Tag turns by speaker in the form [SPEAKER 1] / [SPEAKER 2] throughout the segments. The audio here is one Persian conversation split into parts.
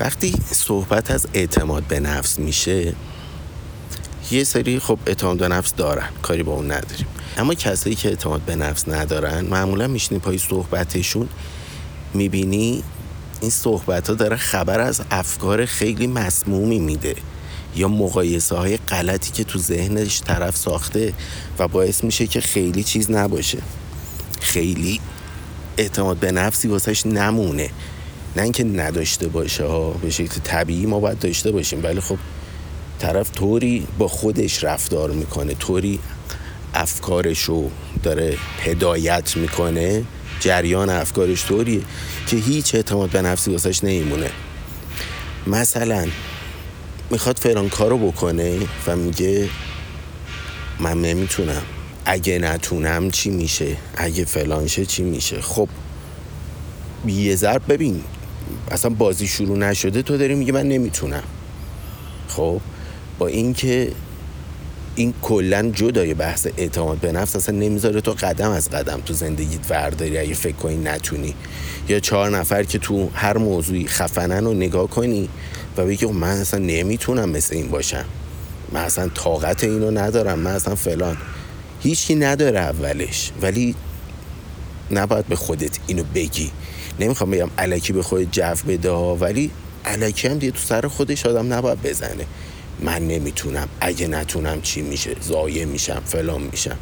[SPEAKER 1] وقتی صحبت از اعتماد به نفس میشه یه سری خب اعتماد به نفس دارن کاری با اون نداریم. اما کسایی که اعتماد به نفس ندارن معمولا میشنی پای صحبتشون می‌بینی این صحبت ها داره خبر از افکار خیلی مسمومی میده یا مقایسه های غلطی که تو ذهنش طرف ساخته و باعث میشه که خیلی چیز نباشه. خیلی اعتماد به نفسی واسش نمونه. نه اینکه نداشته باشه ها به شکل طبیعی ما باید داشته باشیم. ولی خب طرف طوری با خودش رفتار می‌کنه طوری افکارش رو داره هدایت می‌کنه جریان افکارش طوریه که هیچ اعتماد به نفسی واسش نمیمونه. مثلا می‌خواد فلان کارو بکنه و میگه من نمی‌تونم. اگه نتونم چی میشه؟ اگه فلانشه چی میشه؟ خب یه ضرب ببین. اصلا بازی شروع نشده تو داری میگه من نمی‌تونم. خب با اینکه این کلا جدای بحث اعتماد به نفس اصلا نمی‌ذاره تو قدم از قدم تو زندگیت ورداری اگه فکر کنی نتونی. یا چهار نفر که تو هر موضوعی خفنن رو نگاه کنی و بگی خب من اصلا نمی‌تونم مثل این باشم. من اصلا طاقت اینو ندارم من اصلا فلان. هیچی نداره اولش ولی نباید به خودت اینو بگی. نمی‌خوام بگم علکی به خود جو بده ولی علکی هم دیگه تو سر خودش آدم نباید بزنه. من نمی‌تونم. اگه نتونم چی میشه؟ زایه میشم فلان میشم.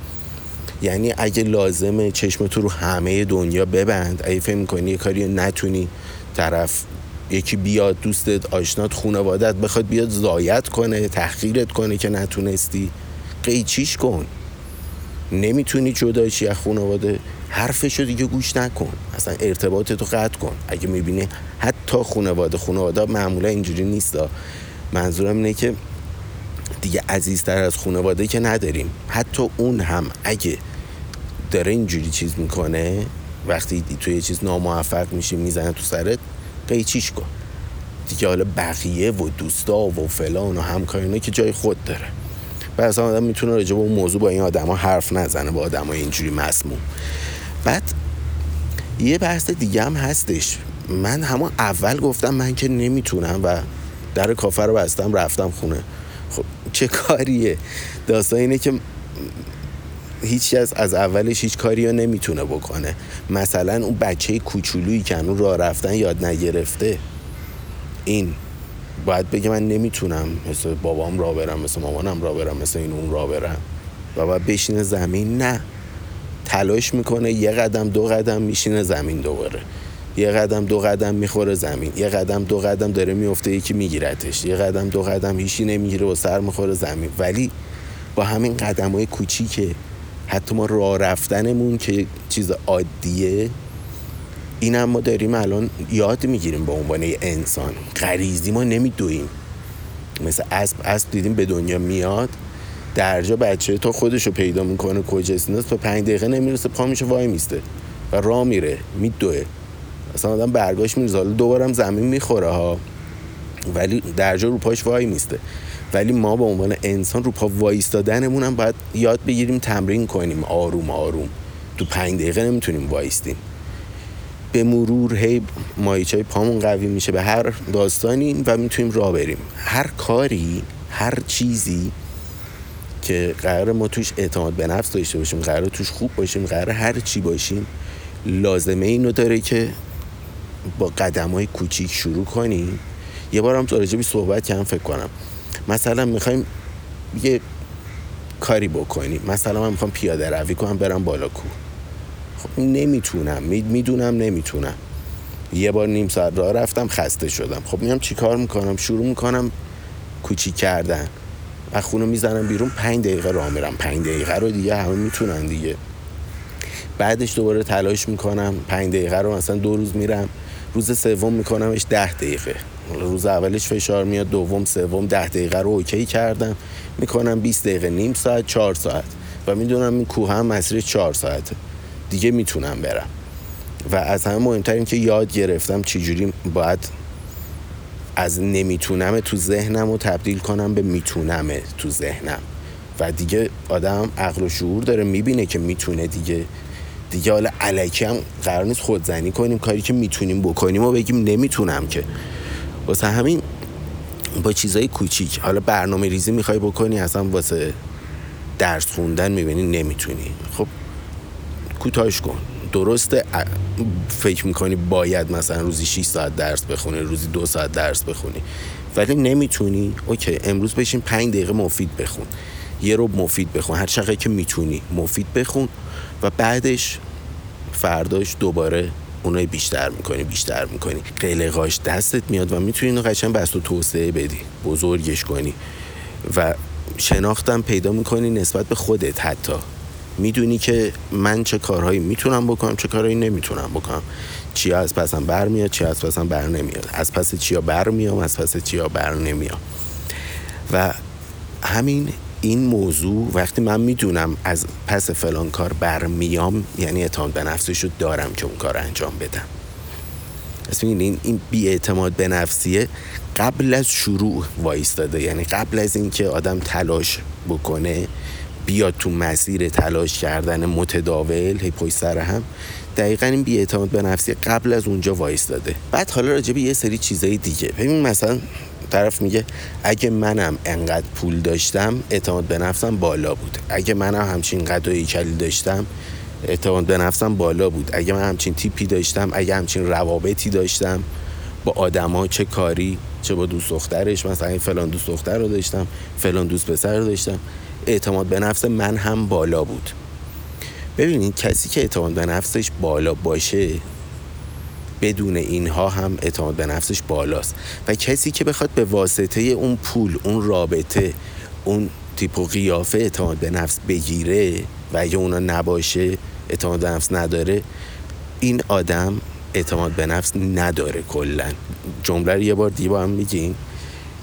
[SPEAKER 1] یعنی اگه لازمه چشم تو رو همه دنیا ببند اگه فکر می‌کنی یه کاری نتونی طرف یکی بیاد دوستت آشنات خونوادت بخواد بیاد زایت کنه تحقیرت کنه که نتونستی قیچیش کن. نمی‌تونی جدایشی از خانواده حرفشو دیگه گوش نکن. اصلا ارتباطتو قطع کن. اگه می‌بینی حتی خانواده خانواده معمولا اینجوری نیست منظورم اینه که دیگه عزیزتر از خانواده که نداریم. حتی اون هم اگه داره اینجوری چیز می‌کنه وقتی توی یه چیز ناموفق میشی می‌زنه تو سرت قیچیش کن؟ دیگه حالا بقیه و دوستا و فلان و همکارینه که جای خود داره. و اصلا آدم می‌تونه راجع به اون موضوع با این آدما حرف نزنه با آدم اینجوری مسموم. بعد یه بحث دیگه هم هستش. من همون اول گفتم من که نمی‌تونم و در کافر رو بستم رفتم خونه. خب چه کاریه؟ داستان اینه که هیچ از از اولش هیچ کاری رو نمی‌تونه بکنه. مثلا اون بچه کوچولویی که اون راه رفتن یاد نگرفته. این. باید بگه من نمی‌تونم. مثل بابام را برم مثل مامانم را برم مثل این اون را برم. و باید بشینه زمین. نه. تلاش می‌کنه یه قدم دو قدم میشینه زمین دوباره. یه قدم دو قدم می‌خوره زمین. یه قدم دو قدم داره میفته یکی میگیرتش. یه قدم دو قدم هیچی نمی‌گیره و سر می‌خوره زمین. ولی با همین قدم های کوچیکه حتی ما راه رفتنمون که چیز عادیه این هم ما داریم الان یاد می‌گیریم به عنوان انسان. غریزی ما نمیدویم. مثل اسب اسب دیدیم به دنیا میاد. درجا بچه تا خودش رو پیدا می‌کنه کجاست تا پنج دقیقه نمی‌رسه پا میشه وای میسته. و راه میره میدوه. اصلا آدم برگاش میرزه حالا دوبارم زمین می‌خوره ها. ولی درجا رو پاش وای میسته. ولی ما به عنوان انسان رو پا وایستادنمون هم باید یاد بگیریم تمرین کنیم. آروم آروم. تو پنج دقیقه نمی‌تونیم وایستیم. به مرور هی مایچای پامون قوی میشه. به هر داستانی و می‌تونیم راه بریم. هر کاری هر چیزی که قرار ما توش اعتماد به نفس داشته باشیم قرار توش خوب باشیم قرار هر چی باشیم لازمه اینو داره که با قدم های کوچیک شروع کنیم یه بار هم تو راجبی صحبت کردم فکر کنم. مثلا می‌خوایم یه کاری بکنیم. مثلا من می‌خوام پیاده روی کنم برم بالا کو. خب نمی‌تونم. می‌دونم نمی‌تونم. یه بار نیم ساعت راه رفتم خسته شدم. خب میام چیکار می‌کنم؟ شروع می‌کنم کوچیک کردن. و خونه می‌زنم بیرون پنج دقیقه راه میرم. پنج دقیقه رو دیگه همه می‌تونن دیگه. بعدش دوباره تلاش می‌کنم. پنج دقیقه رو مثلا دو روز میرم. روز سوم میکنمش ده دقیقه. روز اولش فشار میاد دوم سوم ده دقیقه رو اوکی کردم. می‌کنم 20 دقیقه نیم ساعت چهار ساعت. و می‌دونم این کوه هم مسیر چهار ساعته. دیگه می‌تونم برم. و از همه مهمتر این که یاد گرفتم چجوری باید از نمی‌تونم تو ذهنم رو تبدیل کنم به می‌تونم تو ذهنم. و دیگه آدم عقل و شعور داره می‌بینه که می‌تونه دیگه. دیگه حالا علکی هم قرار نیست خودزنی کنیم کاری که می‌تونیم بکنیم و بگیم نمی‌تونم که. واسه همین با چیزای کوچیک حالا برنامه ریزی می‌خوای بکنی اصلا واسه درس خوندن می‌بینی نمی‌تونی. خب کوتاش کن. درسته فکر می‌کنی باید مثلا روزی 6 ساعت درس بخونی روزی دو ساعت درس بخونی ولی نمی‌تونی. اوکی امروز بشین 5 دقیقه مفید بخون. یه رو مفید بخون. هر چقدر که می‌تونی مفید بخون و بعدش فرداش دوباره اونای بیشتر می‌کنی بیشتر می‌کنی. قلقاش دستت میاد و می‌تونی اینو قشنگ بست و توسعه بدی. بزرگش کنی. و شناختم پیدا می‌کنی نسبت به خودت حتی. می‌دونی که من چه کارهایی می‌تونم بکنم چه کارهایی نمی‌تونم بکنم. چیا از پسم برمیاد چیا از پسم بر نمیاد از پس چیا برمیام از پس چیا بر نمیام و همین این موضوع وقتی من می‌دونم از پس فلان کار برمیام یعنی اعتماد به نفسش رو دارم که اون کار انجام بدم. پس این این بی اعتماد به نفسیه قبل از شروع وایستاده. یعنی قبل از اینکه آدم تلاش بکنه بیاد تو مسیر تلاش کردن متداول هی پشت سر هم دقیقا این بی اعتماد به نفسی قبل از اونجا وایستاده. بعد حالا راجع به یه سری چیزای دیگه. ببین مثلا طرف میگه اگه منم انقدر پول داشتم اعتماد به نفسم بالا بود. اگه منم همچین قد و کلی داشتم اعتماد به نفسم بالا بود. اگه من همچین تیپی داشتم اگه همچین روابطی داشتم با آدما چه کاری چه با دوست دخترش مثلا فلان دوست دختر رو داشتم فلان دوست پسر رو داشتم. اعتماد به نفس من هم بالا بود. ببینید کسی که اعتماد به نفسش بالا باشه بدون اینها هم اعتماد به نفسش بالاست. و کسی که بخواد به واسطه اون پول اون رابطه اون تیپ و قیافه اعتماد به نفس بگیره و اگه اونا نباشه اعتماد به نفس نداره این آدم اعتماد به نفس نداره کلا. جمله رو یه بار دیگه با هم میگیم.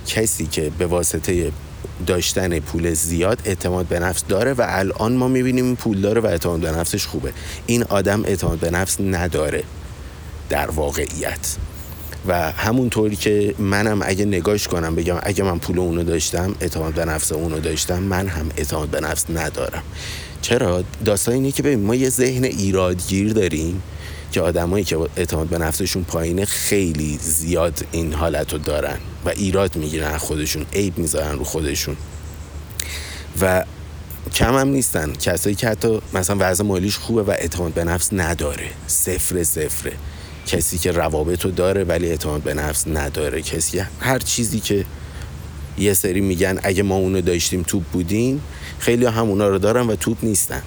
[SPEAKER 1] کسی که به واسطه داشتن پول زیاد اعتماد به نفس داره و الان ما می‌بینیم پول داره و اعتماد به نفسش خوبه. این آدم اعتماد به نفس نداره در واقعیت. و همونطوری که منم اگه نگاش کنم بگم اگه من پول اونو داشتم اعتماد به نفس اونو داشتم من هم اعتماد به نفس ندارم. چرا؟ داستان اینه که ببین ما یه ذهن ایرادگیر داریم. که آدمایی که اعتماد به نفسشون پایینه خیلی زیاد این حالت رو دارن و ایراد می‌گیرن خودشون عیب می‌ذارن رو خودشون. و کم هم نیستن. کسایی که حتی مثلا وضع مالیش خوبه و اعتماد به نفس نداره. صفر صفره. کسی که روابط رو داره ولی اعتماد به نفس نداره. کسی هر چیزی که یه سری میگن اگه ما اونو داشتیم توپ بودیم خیلی هم اونا رو دارن و توپ نیستن.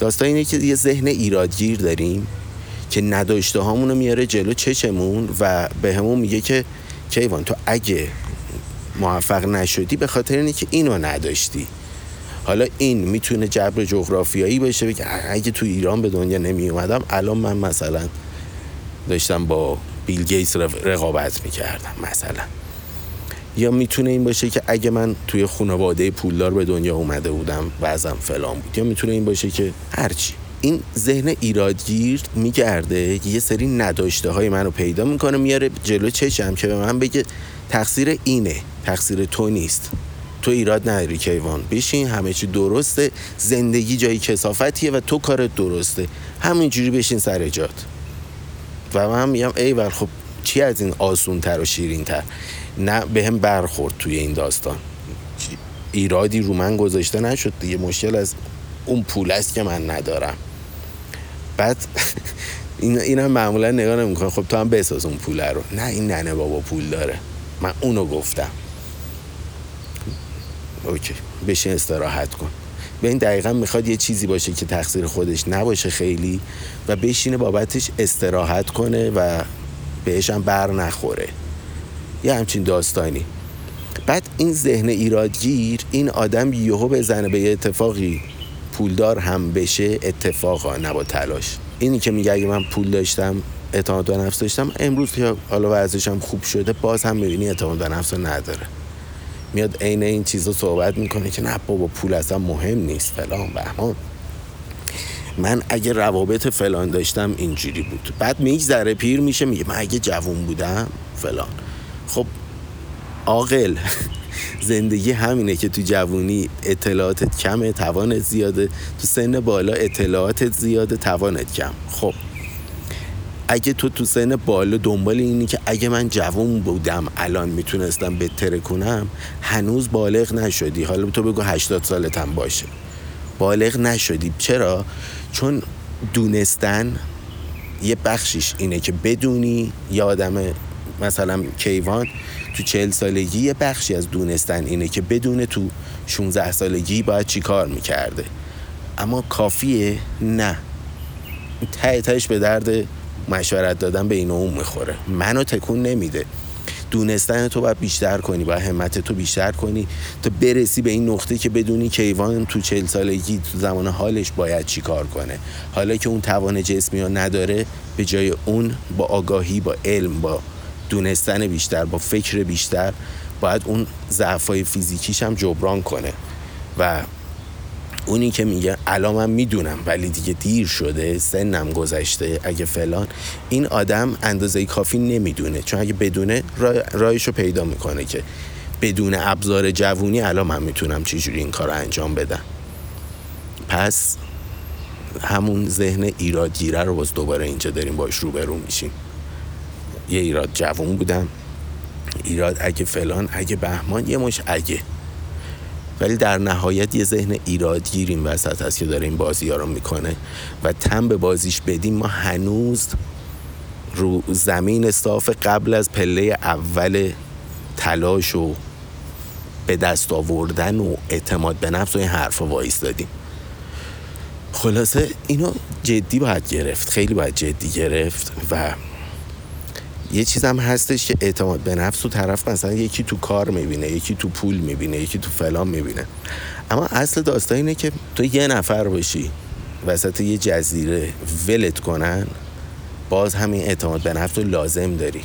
[SPEAKER 1] داستان اینه که یه ذهن ایرادگیر داریم. که نداشته هامونو میاره جلو چشمون و به همون میگه که کیوان تو اگه موفق نشدی به خاطر اینه که اینو نداشتی. حالا این می‌تونه جبر جغرافیایی باشه بگه اگه تو ایران به دنیا نمی اومدم الان من مثلا داشتم با بیل گیتس رقابت می‌کردم مثلا. یا می‌تونه این باشه که اگه من توی خانواده پولدار به دنیا اومده بودم وزم فلان بود یا می‌تونه این باشه که هرچی. این ذهن ایرادگیر میگرده یه سری نداشته های منو پیدا می‌کنه میاره جلو چشم که به من بگه تقصیر اینه تقصیر تو نیست. تو ایراد نداری کیوان بشین همه چی درسته زندگی جایی کسافتیه و تو کارت درسته. همینجوری بشین سر جات. و من میگم ای خب چی از این آسون تر و شیرین تر نه به هم برخورد توی این داستان. ایرادی رو من گذاشته نشد دیگه مشکل از اون پول است که من ندارم. بعد این این هم معمولا نگاه نمی‌کنه. خب تو هم بساز اون پول رو. نه این ننه بابا پول داره. من اونو گفتم. اوکی بشین استراحت کن. به این دقیقا می‌خواد یه چیزی باشه که تقصیر خودش نباشه خیلی و بشینه بابتش استراحت کنه و بهش هم بر نخوره. یه همچین داستانی. بعد این ذهن ایرادگیر این آدم یهو بزنه به یه اتفاقی. پولدار هم بشه اتفاقا نبا تلاش. اینی که میگه اگه من پول داشتم اعتماد به نفس داشتم امروز که حالا ورزشم خوب شده باز هم می‌بینی اعتماد به نفس نداره. میاد عین این چیزا صحبت می‌کنه که نه بابا پول اصلا مهم نیست فلان بهمان. من اگه روابط فلان داشتم اینجوری بود. بعد میگذره پیر میشه میگه من اگه جوون بودم فلان. خب عاقل. زندگی همینه که تو جوونی اطلاعاتت کمه توانت زیاده. تو سن بالا اطلاعاتت زیاده توانت کم. خب. اگه تو تو سن بالا دنبال اینی که اگه من جوون بودم الان می‌تونستم بهتره کنم هنوز بالغ نشدی. حالا تو بگو 80 سالتم باشه. بالغ نشدی. چرا؟ چون دونستن یه بخشیش اینه که بدونی یه آدم مثلا کیوان تو چهل سالگی یه بخشی از دونستن اینه که بدونه تو 16 سالگی باید چی کار می‌کرده. اما کافیه؟ نه. ته تهش به درد مشورت دادن به این اون می‌خوره. منو تکون نمیده. دونستن تو باید بیشتر کنی باید همت تو بیشتر کنی تا برسی به این نقطه که بدونی کیوان تو چل سالگی تو زمان حالش باید چی کار کنه. حالا که اون توان جسمی ها نداره به جای اون با آگاهی با علم با دونستن بیشتر با فکر بیشتر باید اون ضعفای فیزیکیش هم جبران کنه. و اونی که میگه الان من می‌دونم ولی دیگه دیر شده سنم گذشته اگه فلان این آدم اندازه کافی نمی‌دونه. چون اگه بدونه رایش رو پیدا می‌کنه که بدون ابزار جوونی الان من می‌تونم چجوری این کار رو انجام بدم. پس همون ذهن ایرادگیره رو باز دوباره اینجا داریم باش روبرو میشیم. یه ایراد جوون بودم. ایراد اگه فلان اگه بهمان یه مش اگه. ولی در نهایت یه ذهن ایرادگیر این وسط هست که داره این بازی ها رو می‌کنه و تم به بازیش بدیم. ما هنوز رو زمین صاف قبل از پله اول تلاش و به دست آوردن و اعتماد به نفس و این حرف وایس دادیم خلاصه اینو جدی باید گرفت خیلی باید جدی گرفت و یه چیزم هستش که اعتماد به نفس و طرف مثلا یکی تو کار می‌بینه یکی تو پول می‌بینه یکی تو فلان می‌بینه. اما اصل داستان اینه که تو یه نفر باشی وسط یه جزیره ولت کنن باز همین اعتماد به نفس رو لازم داری.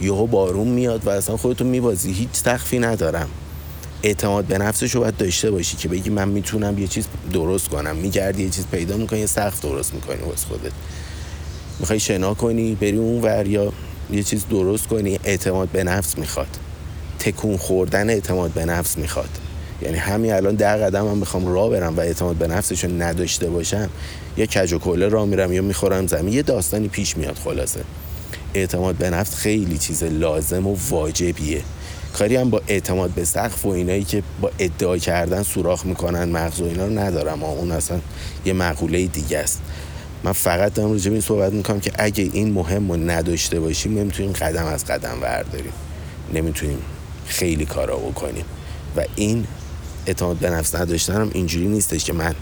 [SPEAKER 1] یهو بارون میاد و اصلا خودتو میبازی هیچ سخفی ندارم. اعتماد به نفسش رو باید داشته باشی که بگی من می‌تونم یه چیز درست کنم. میگردی یه چیز پیدا می‌کنی یه سخت درست می‌کنی واسه خودت. می‌خوای شنا کنی بری اون ور یا یه چیز درست کنی اعتماد به نفس می‌خواد. تکون خوردن اعتماد به نفس می‌خواد. یعنی همین الان ده قدم هم می‌خوام راه برم و اعتماد به نفسش رو نداشته باشم. یا کج و کله راه میرم یا می‌خورم زمین. یه داستانی پیش میاد خلاصه. اعتماد به نفس خیلی چیز لازم و واجبیه. کاری هم با اعتماد به سقف و اینایی که با ادعا کردن سوراخ می‌کنن مغز و اینا رو ندارم. اون اصلا یه مقوله دیگه است. من فقط دارم راجع این صحبت می‌کنم که اگه این مهم رو نداشته باشیم نمی‌تونیم قدم از قدم برداریم. نمی‌تونیم خیلی کارا بکنیم. و این اعتماد به نفس نداشتنم اینجوری نیستش که من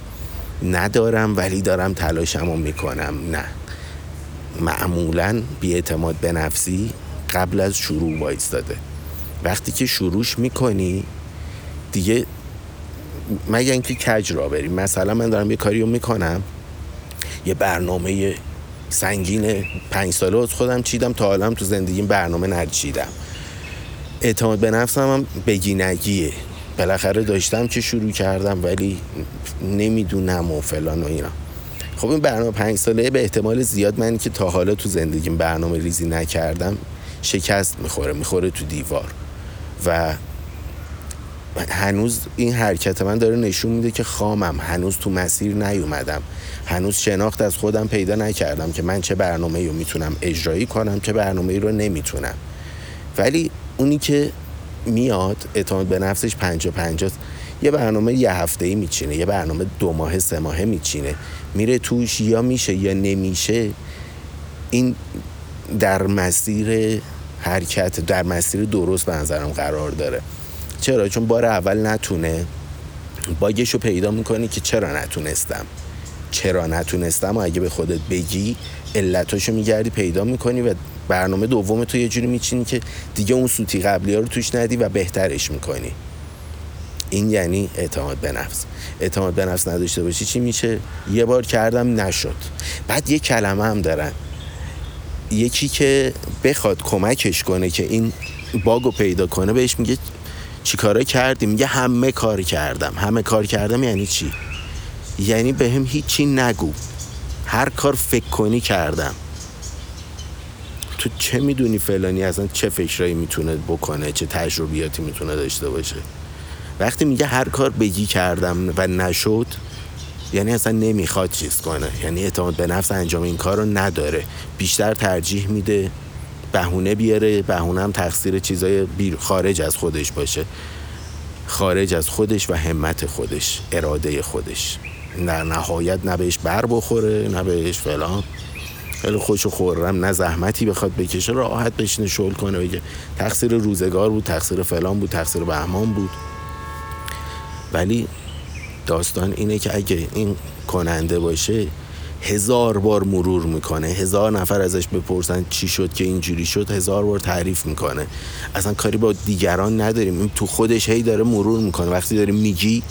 [SPEAKER 1] ندارم ولی دارم تلاشم رو می‌کنم. نه. معمولا بی اعتماد به نفسی قبل از شروع وایستاده. وقتی که شروعش می‌کنی دیگه مگه اینکه کج را بریم؟ مثلا من دارم یه کاری رو می‌کنم. یه برنامه سنگین پنج ساله از خودم چیدم. تا حالا تو زندگیم برنامه نچیدم اعتماد به نفسم هم بگینگیه. بالاخره داشتم که شروع کردم ولی نمی‌دونم و فلان و اینا. خب این برنامه پنج ساله به احتمال زیاد من که تا حالا تو زندگیم برنامه ریزی نکردم شکست می‌خوره می‌خوره تو دیوار. و هنوز این حرکت من داره نشون میده که خامم. هنوز تو مسیر نیومدم. هنوز شناخت از خودم پیدا نکردم که من چه برنامه رو می‌تونم اجرایی کنم چه برنامه رو نمی‌تونم. ولی اونی که میاد اعتماد به نفسش پنجا پنجاست یه برنامه یه هفته ای میچینه یه برنامه دو ماه سه ماهه میچینه. میره توش یا میشه یا نمیشه. این در مسیر حرکت در مسیر درست به نظرم قرار داره. چرا؟ چون بار اول نتونه. باگش رو پیدا می‌کنی که چرا نتونستم؟ چرا نتونستم؟ و اگه به خودت بگی علتاشو میگردی پیدا می‌کنی و برنامه دوم تو یه جوری میچینی که دیگه اون سوتی قبلی ها رو توش ندی و بهترش می‌کنی. این یعنی اعتماد به نفس. اعتماد به نفس نداشته باشی چی میشه؟ یه بار کردم نشد. بعد یه کلمه هم دارن. یکی که بخواد کمکش کنه که این باگو پیدا کنه بهش میگه چیکارا کردی؟ میگه همه کار کردم. همه کار کردم یعنی چی؟ یعنی به هم هیچی نگو. هر کار فکر کنی کردم. تو چه می‌دونی فلانی اصلا چه فکرایی می‌تونه بکنه؟ چه تجربیاتی می‌تونه داشته باشه؟ وقتی میگه هر کار بگی کردم و نشد یعنی اصلا نمی‌خواد چیز کنه. یعنی اعتماد به نفس انجام این کار رو نداره. بیشتر ترجیح میده. بهونه بیاره بهونه هم تقصیر چیزای خارج از خودش باشه. خارج از خودش و همت خودش اراده خودش. در نهایت نه بهش بر بخوره نه بهش فلان. خیلی خوش و خورم نه زحمتی بخواد بکشه راحت بشینه شل کنه بگه تقصیر روزگار بود تقصیر فلان بود تقصیر بهمان بود. ولی داستان اینه که اگه این کننده باشه هزار بار مرور می‌کنه. هزار نفر ازش بپرسن چی شد که اینجوری شد هزار بار تعریف می‌کنه. اصلا کاری با دیگران نداریم. این تو خودش هی داره مرور می‌کنه. وقتی داری میگی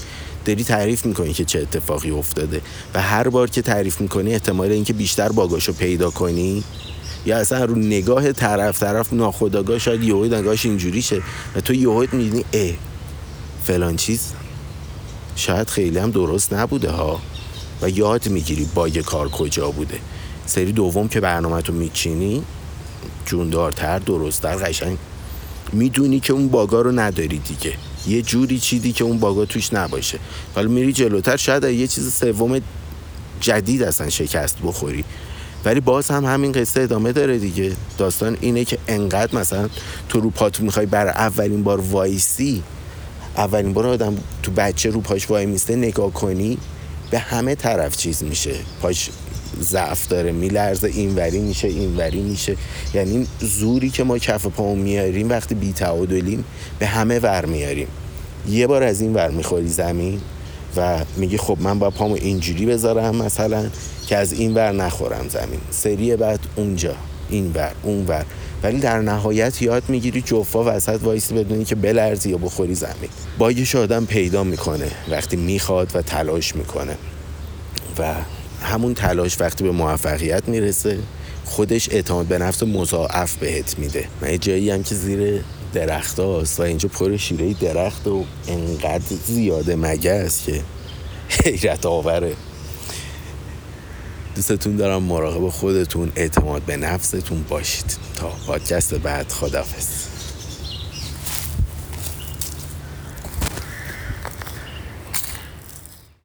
[SPEAKER 1] داری تعریف می‌کنی که چه اتفاقی افتاده. و هر بار که تعریف می‌کنی احتمال اینکه بیشتر باگاشو پیدا کنی یا اصلا رو نگاه طرف طرف ناخداگاه شاید یهو نگاهش اینجوری شه. و تو یهو می‌دونی اه فلان چیز شاید خیلی هم درست نبوده ها. و یاد می‌گیری باگ کار کجا بوده. سری دوم که برنامه تو میچینی جوندارتر درستتر قشنگ. می‌دونی که اون باگا رو نداری دیگه. یه جوری چیدی که اون باگا توش نباشه. حالا میری جلوتر شاید یه چیز سوم جدید اصلا شکست بخوری. ولی باز هم همین قصه ادامه داره دیگه. داستان اینه که انقدر مثلا تو رو پاتو می‌خوای بر اولین بار وایسی اولین بار آدم تو بچه رو پاش وای میسته نگاه کنی. به همه طرف چیز میشه. پاش ضعف داره میلرزه اینوری میشه اینوری میشه. یعنی زوری که ما کف پامون میاریم وقتی بی تعادلیم به همه ور میاریم. یه بار از این ور می‌خوری زمین و میگی خب من با پامو اینجوری بذارم مثلا که از این ور نخورم زمین. سری بعد اونجا این ور اون ور. ولی در نهایت یاد می‌گیری جفا وسط وایسی بدونی که بلرزی یا بخوری زمین. باگش آدم پیدا می‌کنه وقتی می‌خواد و تلاش می‌کنه. و همون تلاش وقتی به موفقیت می‌رسه خودش اعتماد به نفس مضاعف بهت میده. من جایی هم که زیر درخت هاست و اینجا پر شیره درخت و انقدر زیاده مگس که حیرت آوره. دوستتون دارم مراقب خودتون اعتماد به نفستون باشید. تا پادکست بعد خدافز